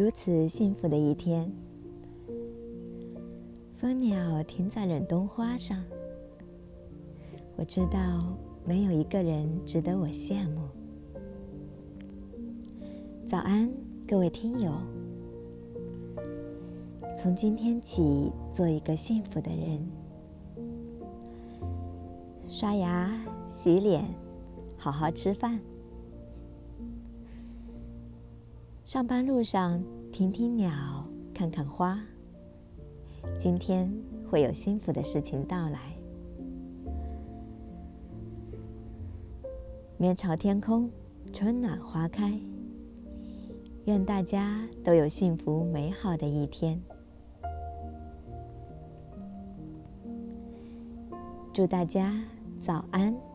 如此幸福的一天，蜂鸟停在忍冬花上。我知道没有一个人值得我羡慕。早安，各位听友。从今天起，做一个幸福的人。刷牙、洗脸，好好吃饭。上班路上，听听鸟，看看花。今天会有幸福的事情到来。面朝天空，春暖花开。愿大家都有幸福美好的一天。祝大家早安。